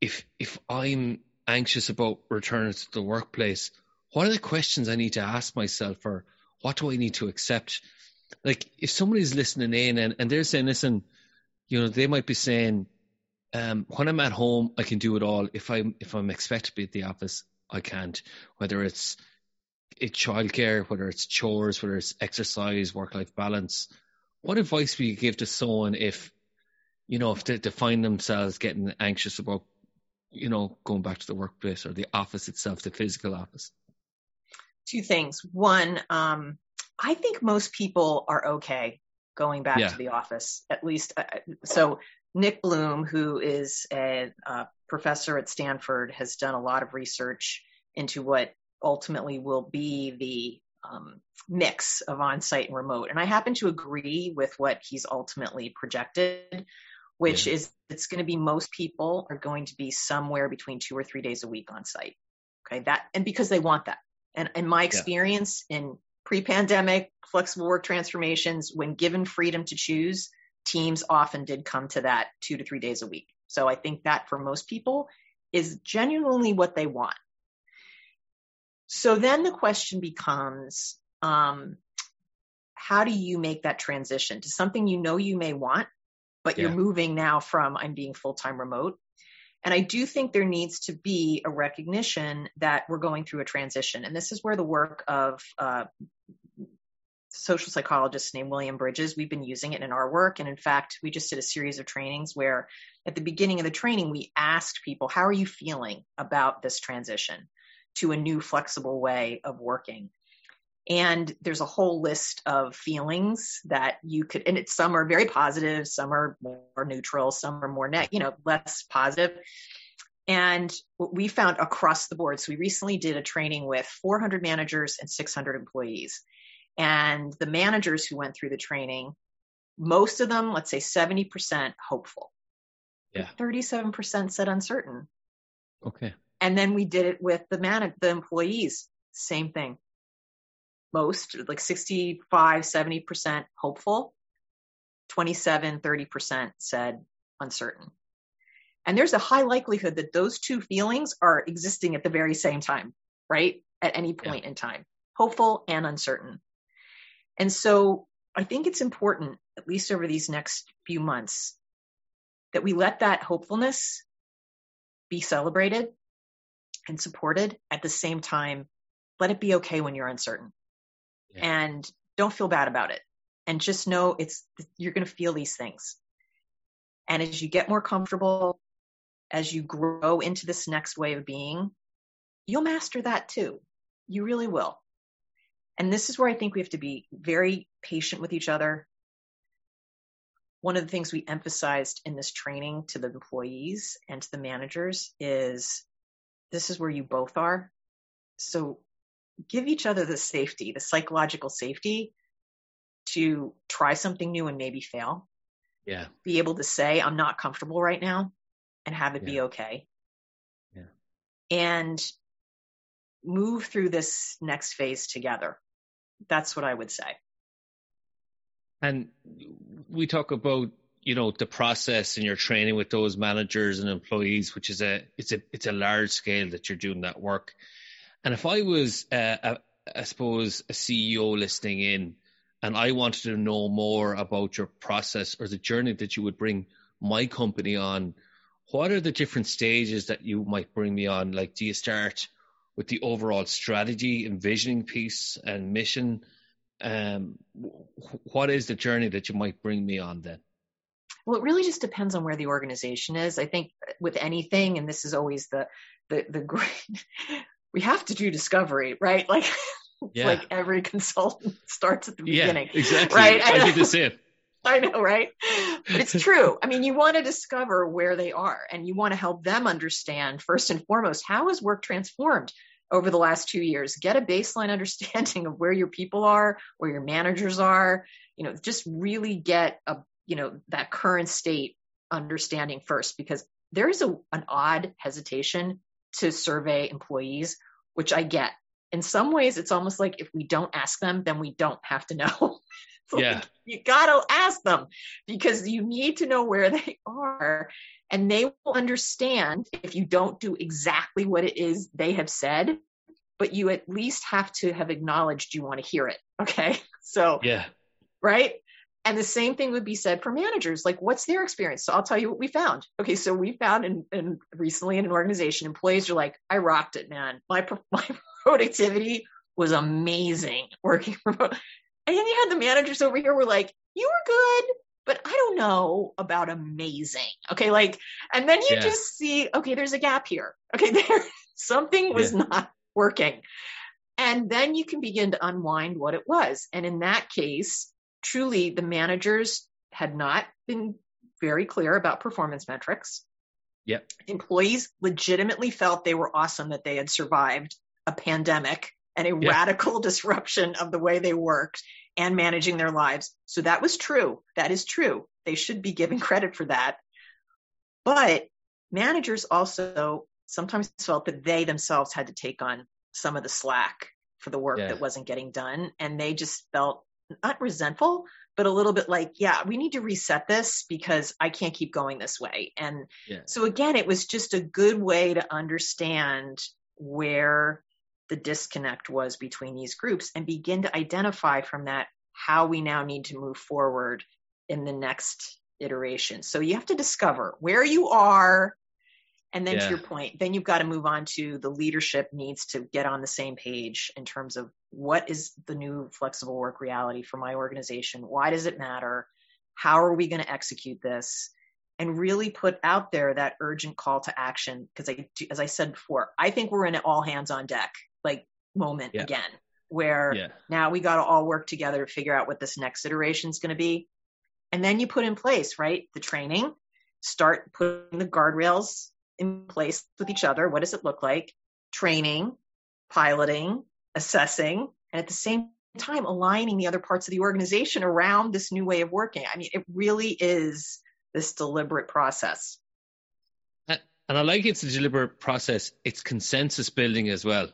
if if I'm anxious about returning to the workplace, what are the questions I need to ask myself, or what do I need to accept? Like if somebody's listening in and, and they're saying, listen, you know, they might be saying, um, when I'm at home, I can do it all. If I'm if I'm expected to be at the office, I can't. Whether it's it's childcare, whether it's chores, whether it's exercise, work life balance, what advice would you give to someone if, you know, if they, they find themselves getting anxious about, you know, going back to the workplace or the office itself, the physical office? Two things. One, um, I think most people are okay going back yeah. to the office, at least. Uh, so Nick Bloom, who is a, a professor at Stanford, has done a lot of research into what ultimately will be the um, mix of on-site and remote. And I happen to agree with what he's ultimately projected, which yeah. is it's going to be most people are going to be somewhere between two or three days a week on site. Okay, that and because they want that. And in my experience yeah. in pre-pandemic flexible work transformations, when given freedom to choose, teams often did come to that two to three days a week. So I think that for most people is genuinely what they want. So then the question becomes, um, how do you make that transition to something you know you may want, but yeah. you're moving now from I'm being full time remote? And I do think there needs to be a recognition that we're going through a transition. And this is where the work of uh, social psychologist named William Bridges. We've been using it in our work. And in fact, we just did a series of trainings where at the beginning of the training, we asked people, how are you feeling about this transition to a new flexible way of working? And there's a whole list of feelings that you could, and it's, some are very positive, some are more neutral, some are more net, you know, less positive. And what we found across the board, so we recently did a training with 400 managers and 600 employees. And the managers who went through the training, most of them, let's say 70% hopeful. Yeah. 37% said uncertain. Okay. And then we did it with the man, the employees, same thing. Most, like 65, 70% hopeful, 27, 30% said uncertain. And there's a high likelihood that those two feelings are existing at the very same time, right? At any point yeah. in time, hopeful and uncertain. And so I think it's important, at least over these next few months, that we let that hopefulness be celebrated and supported at the same time. Let it be okay when you're uncertain yeah. and don't feel bad about it. And just know it's, you're going to feel these things. And as you get more comfortable, as you grow into this next way of being, you'll master that too. You really will. And this is where I think we have to be very patient with each other. One of the things we emphasized in this training to the employees and to the managers is this is where you both are. So give each other the safety, the psychological safety to try something new and maybe fail. Yeah. Be able to say, I'm not comfortable right now and have it yeah. be okay. Yeah. And move through this next phase together. That's what I would say. And we talk about you know the process and your training with those managers and employees, which is a it's a it's a large scale that you're doing that work. And if I was, uh, a, I suppose, a CEO listening in, and I wanted to know more about your process or the journey that you would bring my company on, what are the different stages that you might bring me on? Like, do you start with the overall strategy, envisioning piece, and mission. Um, what is the journey that you might bring me on then? Well, it really just depends on where the organization is. I think with anything, and this is always the the the great. We have to do discovery, right? Like, yeah. like every consultant starts at the beginning, yeah, exactly. Right? I did the same. I know, right? But it's true. I mean, you want to discover where they are and you want to help them understand first and foremost, how has work transformed over the last two years? Get a baseline understanding of where your people are, where your managers are, you know, just really get a, you know, that current state understanding first, because there is a, an odd hesitation to survey employees, which I get. In some ways, it's almost like if we don't ask them, then we don't have to know. yeah. you gotta ask them because you need to know where they are and they will understand if you don't do exactly what it is they have said but you at least have to have acknowledged you want to hear it okay so yeah right and the same thing would be said for managers like what's their experience so i'll tell you what we found okay so we found in, in recently in an organization employees are like i rocked it man my, my productivity was amazing working remote and then you had the managers over here were like, you were good, but I don't know about amazing. Okay. Like, and then you yeah. just see, okay, there's a gap here. Okay. There, something was yeah. not working. And then you can begin to unwind what it was. And in that case, truly the managers had not been very clear about performance metrics. Yep. Employees legitimately felt they were awesome that they had survived a pandemic and a yeah. radical disruption of the way they worked and managing their lives. So that was true. That is true. They should be given credit for that. But managers also sometimes felt that they themselves had to take on some of the slack for the work yeah. that wasn't getting done. And they just felt not resentful, but a little bit like, yeah, we need to reset this because I can't keep going this way. And yeah. so again, it was just a good way to understand where the disconnect was between these groups and begin to identify from that how we now need to move forward in the next iteration. So you have to discover where you are. And then yeah. to your point, then you've got to move on to the leadership needs to get on the same page in terms of what is the new flexible work reality for my organization? Why does it matter? How are we going to execute this? And really put out there that urgent call to action. Because I, as I said before, I think we're in an all hands on deck like moment yeah. again, where yeah. now we got to all work together to figure out what this next iteration is going to be. And then you put in place, right, the training, start putting the guardrails in place with each other. What does it look like? Training, piloting, assessing, and at the same time aligning the other parts of the organization around this new way of working. I mean, it really is this deliberate process. And I like it's a deliberate process. It's consensus building as well.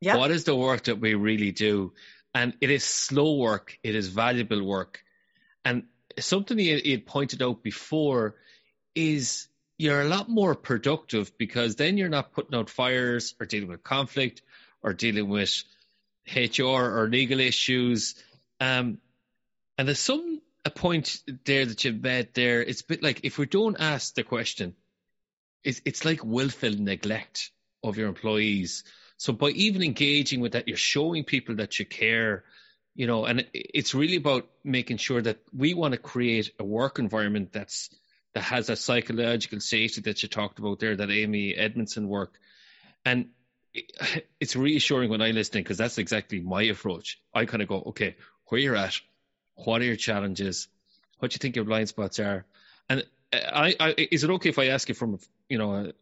Yep. What is the work that we really do? And it is slow work. It is valuable work. And something you, you pointed out before is you're a lot more productive because then you're not putting out fires or dealing with conflict or dealing with HR or legal issues. Um, and there's some a point there that you've made there. It's a bit like if we don't ask the question, it's it's like willful neglect of your employees. So by even engaging with that, you're showing people that you care, you know, and it's really about making sure that we want to create a work environment that's that has a psychological safety that you talked about there, that Amy Edmondson work. And it's reassuring when I listen because that's exactly my approach. I kind of go, okay, where you're at, what are your challenges, what do you think your blind spots are, and uh, I, I is it okay if I ask you from you know a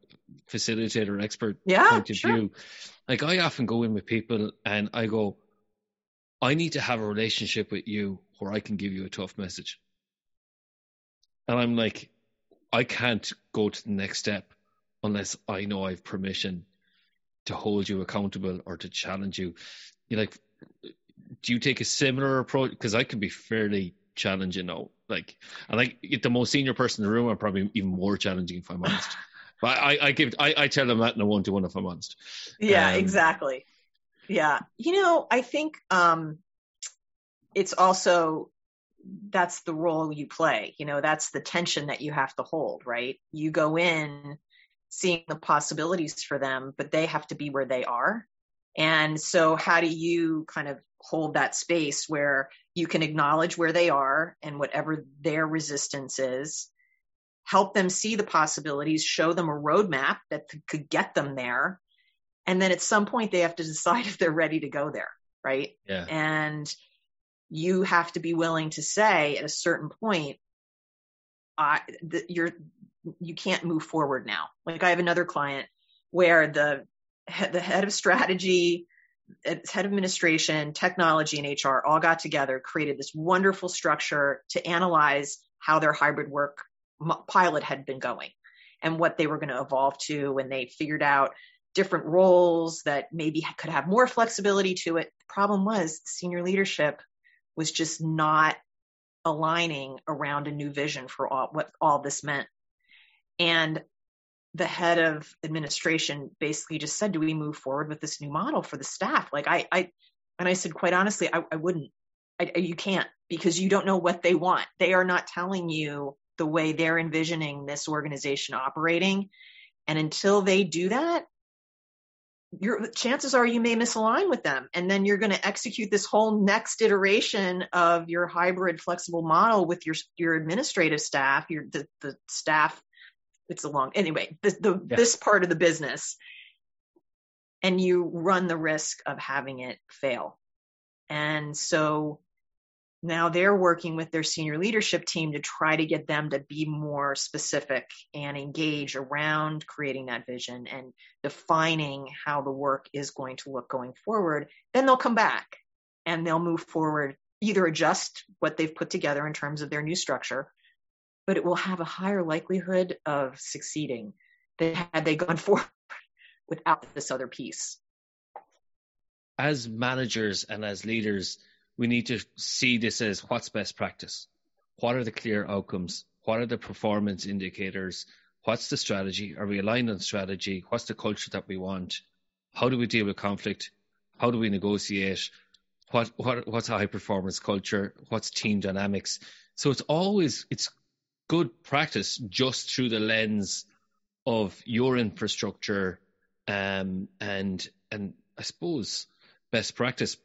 facilitator expert yeah, point of sure. view? Like I often go in with people and I go, I need to have a relationship with you where I can give you a tough message. And I'm like, I can't go to the next step unless I know I have permission to hold you accountable or to challenge you. You like, do you take a similar approach? Because I can be fairly challenging now. Like, and like the most senior person in the room, I'm probably even more challenging if I'm honest. But I, I give I, I tell them that in a one to one if I'm honest. Yeah, um, exactly. Yeah. You know, I think um it's also that's the role you play. You know, that's the tension that you have to hold, right? You go in seeing the possibilities for them, but they have to be where they are. And so how do you kind of hold that space where you can acknowledge where they are and whatever their resistance is help them see the possibilities, show them a roadmap that could get them there. And then at some point they have to decide if they're ready to go there. Right. Yeah. And you have to be willing to say at a certain point, I, the, you're, you can't move forward now. Like I have another client where the, the head of strategy, eh, head of administration, technology, and HR all got together, created this wonderful structure to analyze how their hybrid work pilot had been going and what they were going to evolve to when they figured out different roles that maybe could have more flexibility to it. The problem was senior leadership was just not aligning around a new vision for all, what all this meant. And the head of administration basically just said, do we move forward with this new model for the staff? Like I, I, and I said, quite honestly, I, I wouldn't, I, you can't because you don't know what they want. They are not telling you the way they're envisioning this organization operating. And until they do that, your chances are you may misalign with them. And then you're going to execute this whole next iteration of your hybrid flexible model with your, your administrative staff, your, the, the staff. It's a long, anyway, the, the yeah. this part of the business. And you run the risk of having it fail. And so now they're working with their senior leadership team to try to get them to be more specific and engage around creating that vision and defining how the work is going to look going forward. Then they'll come back and they'll move forward, either adjust what they've put together in terms of their new structure, but it will have a higher likelihood of succeeding than had they gone forward without this other piece. as managers and as leaders, we need to see this as what's best practice. What are the clear outcomes? What are the performance indicators? What's the strategy? Are we aligned on strategy? What's the culture that we want? How do we deal with conflict? How do we negotiate? What, what what's a high performance culture? What's team dynamics? So it's always it's good practice just through the lens of your infrastructure um, and and I suppose best practice.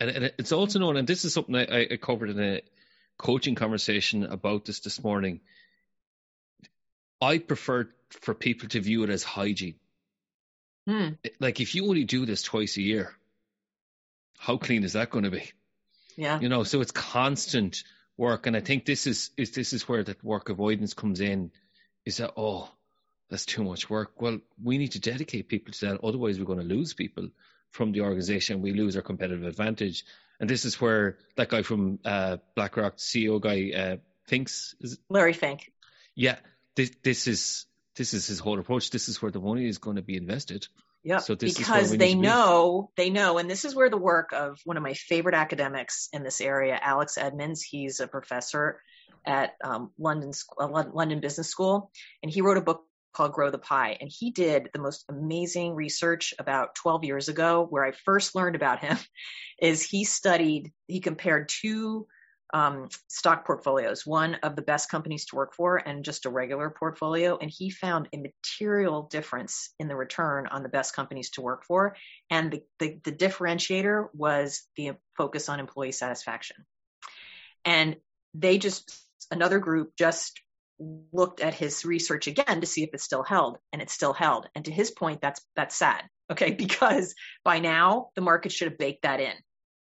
And, and, it's also known, and this is something I, I covered in a coaching conversation about this this morning. I prefer for people to view it as hygiene. Hmm. Like if you only do this twice a year, how clean is that going to be? Yeah. You know, so it's constant work. And I think this is, is this is where that work avoidance comes in is that, oh, that's too much work. Well, we need to dedicate people to that. Otherwise, we're going to lose people from the organization. We lose our competitive advantage. And this is where that guy from uh, BlackRock, CEO guy, uh, thinks. Is, Larry Fink. Yeah, this, this is this is his whole approach. This is where the money is going to be invested. Yeah, so because they know, they know, and this is where the work of one of my favorite academics in this area, Alex Edmans, he's a professor at um, London uh, London Business School, and he wrote a book called Grow the Pie, and he did the most amazing research about 12 years ago. Where I first learned about him is he studied, he compared two um, stock portfolios, one of the best companies to work for and just a regular portfolio. And he found a material difference in the return on the best companies to work for. And the, the, the differentiator was the focus on employee satisfaction. And they just, another group just looked at his research again to see if it still held and it still held. And to his point, that's, that's sad. Okay. Because by now the market should have baked that in.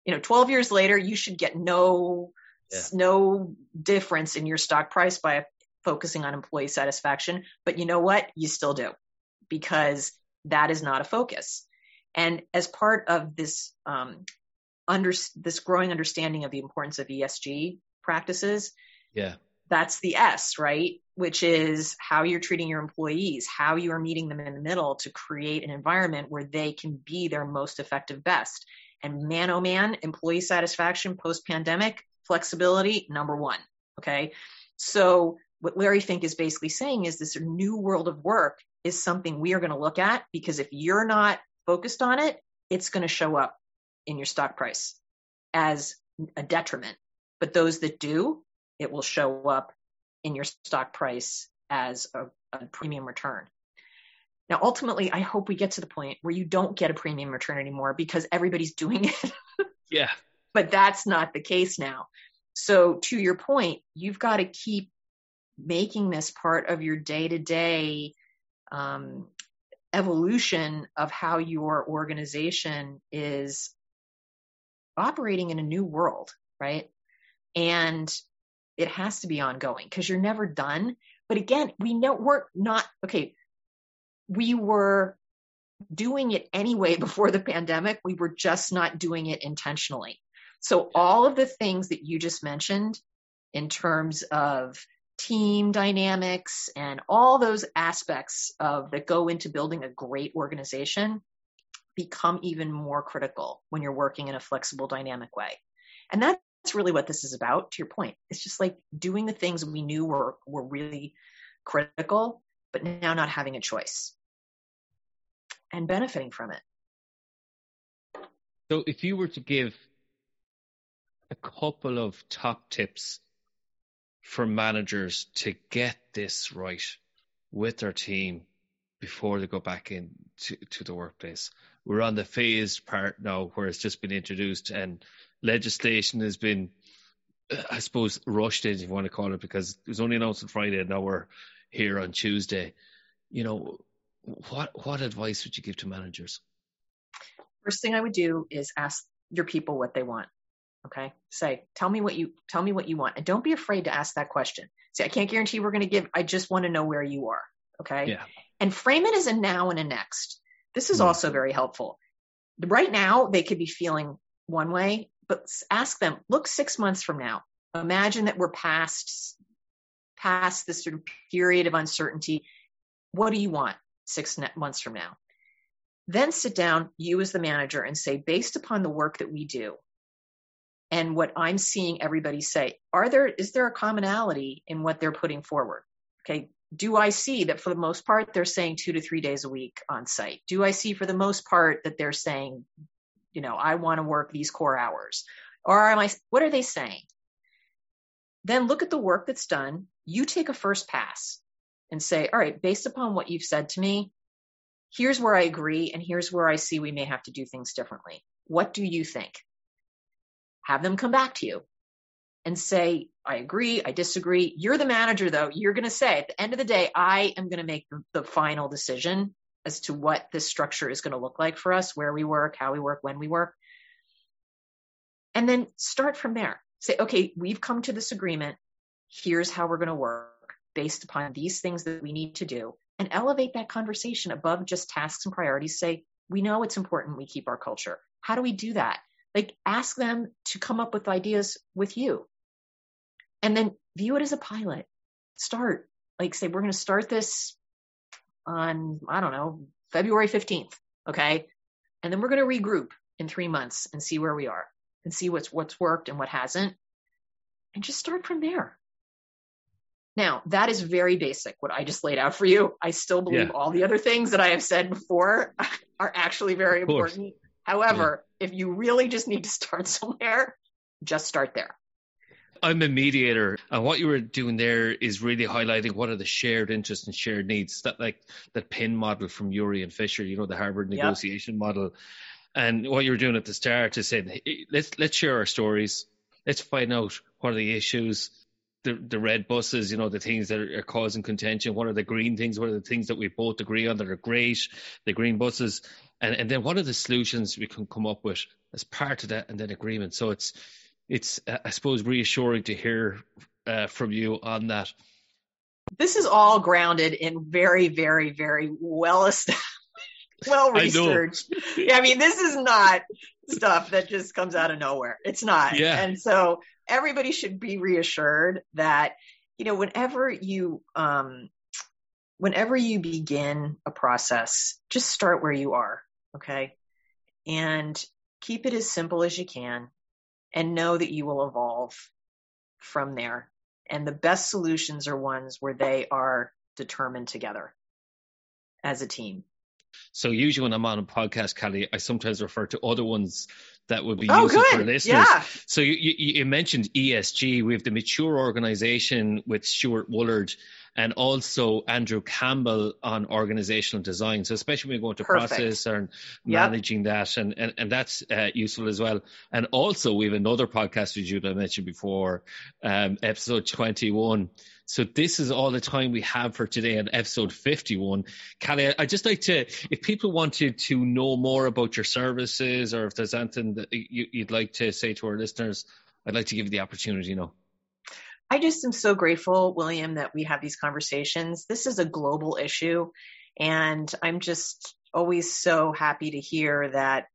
You know, 12 years later, you should get no yeah. no difference in your stock price by focusing on employee satisfaction. But you know what? You still do because that is not a focus. And as part of this, um, under this growing understanding of the importance of ESG practices, yeah, that's the S, right? Which is how you're treating your employees, how you are meeting them in the middle to create an environment where they can be their most effective best. And man, oh man, employee satisfaction post pandemic flexibility, number one. Okay. So what Larry Fink is basically saying is this new world of work is something we are going to look at because if you're not focused on it, it's going to show up in your stock price as a detriment. But those that do, it will show up in your stock price as a, a premium return. Now, ultimately, I hope we get to the point where you don't get a premium return anymore because everybody's doing it. yeah but that's not the case now. So to your point, you've got to keep making this part of your day to day evolution of how your organization is operating in a new world, right? And it has to be ongoing because you're never done. But again, we know we're not, okay, we were doing it anyway before the pandemic. We were just not doing it intentionally. So all of the things that you just mentioned in terms of team dynamics and all those aspects of that go into building a great organization become even more critical when you're working in a flexible dynamic way. And that's really what this is about to your point. It's just like doing the things we knew were were really critical but now not having a choice and benefiting from it. So if you were to give a couple of top tips for managers to get this right with their team before they go back in to, to the workplace. We're on the phased part now where it's just been introduced and legislation has been, I suppose, rushed in, if you want to call it, because it was only announced on Friday and now we're here on Tuesday. You know, what what advice would you give to managers? First thing I would do is ask your people what they want. Okay. Say, tell me what you, tell me what you want. And don't be afraid to ask that question. See, I can't guarantee we're going to give, I just want to know where you are. Okay. Yeah. And frame it as a now and a next. This is mm also very helpful. Right now, they could be feeling one way, but ask them, look six months from now. Imagine that we're past, past this sort of period of uncertainty. What do you want six months from now? Then sit down, you as the manager, and say, based upon the work that we do and what I'm seeing everybody say, are there is there a commonality in what they're putting forward? Okay. Do I see that for the most part they're saying two to three days a week on site? Do I see for the most part that they're saying, you know, I want to work these core hours? Or am I what are they saying? Then look at the work that's done. You take a first pass and say, all right, based upon what you've said to me, here's where I agree and here's where I see we may have to do things differently. What do you think? Have them come back to you and say, I agree, I disagree. You're the manager though. You're going to say at the end of the day, I am going to make the, the final decision as to what this structure is going to look like for us, where we work, how we work, when we work. And then start from there. Say, okay, we've come to this agreement. Here's how we're going to work based upon these things that we need to do and elevate that conversation above just tasks and priorities. Say, we know it's important we keep our culture. How do we do that? Like ask them to come up with ideas with you and then view it as a pilot. Start like say, we're going to start this on, I don't know, February 15th. Okay. And then we're going to regroup in three months and see where we are and see what's, what's worked and what hasn't and just start from there. Now, that is very basic, what I just laid out for you. I still believe yeah. all the other things that I have said before are actually very important. However, yeah. if you really just need to start somewhere, just start there. I'm a mediator, and what you were doing there is really highlighting what are the shared interests and shared needs. That like that pin model from Ury and Fisher, you know, the Harvard negotiation yep. model. And what you were doing at the start is saying, hey, let's let's share our stories. Let's find out what are the issues the the red buses, you know, the things that are, causing contention. What are the green things? What are the things that we both agree on that are great? The green buses, and and then what are the solutions we can come up with as part of that and then agreement. So it's it's uh, I suppose reassuring to hear uh, from you on that. This is all grounded in very, very, very well established, well researched. I, yeah, I mean, this is not stuff that just comes out of nowhere. It's not. Yeah. And so everybody should be reassured that, you know, whenever you, um, whenever you begin a process, just start where you are. Okay. And keep it as simple as you can and know that you will evolve from there. And the best solutions are ones where they are determined together as a team. So usually when I'm on a podcast, Cali, I sometimes refer to other ones that would be oh, useful good. for listeners. Yeah. So you, you, you, mentioned ESG. We have the Mature Organization with Stuart Woolard and also Andrew Campbell on organizational design. So especially when we go into Perfect. process and yep. managing that, and, and, and that's uh, useful as well. And also we have another podcast with you that I mentioned before, um, episode 21 so this is all the time we have for today on episode 51. Cali, I'd just like to, if people wanted to know more about your services or if there's anything that you'd like to say to our listeners, I'd like to give you the opportunity, you know. I just am so grateful, William, that we have these conversations. This is a global issue, and I'm just always so happy to hear that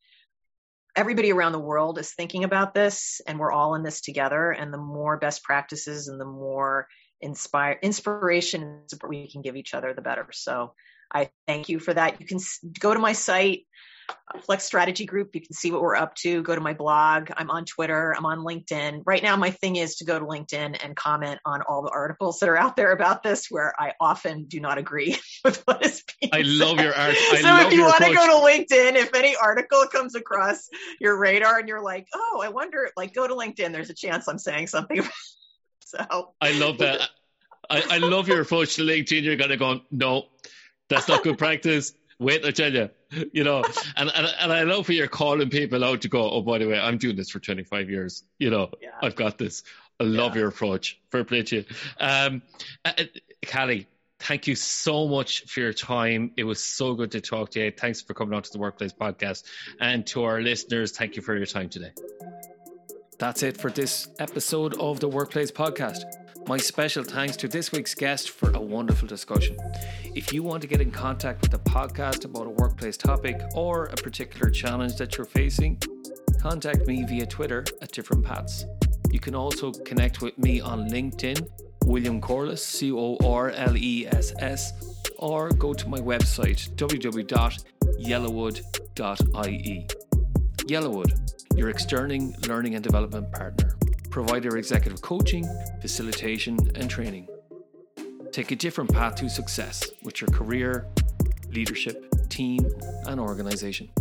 everybody around the world is thinking about this and we're all in this together. And the more best practices and the more inspire inspiration we can give each other, the better. So I thank you for that. You can go to my site, Flex Strategy Group. You can see what we're up to. Go to my blog. I'm on Twitter. I'm on LinkedIn. Right now, my thing is to go to LinkedIn and comment on all the articles that are out there about this, where I often do not agree with what is being I said. love your art. I so if you want to go to LinkedIn, if any article comes across your radar and you're like, oh, I wonder, like, go to LinkedIn. There's a chance I'm saying something. So I love that. I, I love your approach to LinkedIn. You're gonna go, no, that's not good practice. Wait, I tell you, you know, and, and and I love when you're calling people out to go. Oh, by the way, I'm doing this for 25 years. You know, yeah. I've got this. I love yeah. your approach. Fair play to you, um, uh, uh, Cali. Thank you so much for your time. It was so good to talk to you. Thanks for coming on to the Workplace Podcast, and to our listeners, thank you for your time today. That's it for this episode of the Workplace Podcast. My special thanks to this week's guest for a wonderful discussion. If you want to get in contact with the podcast about a workplace topic or a particular challenge that you're facing, contact me via Twitter at different paths. You can also connect with me on LinkedIn, William Corless, C O R L E S S, or go to my website, www yellowwood.ie. Yellowwood, your external learning and development partner. Provider executive coaching, facilitation, and training. Take a different path to success with your career, leadership, team, and organization.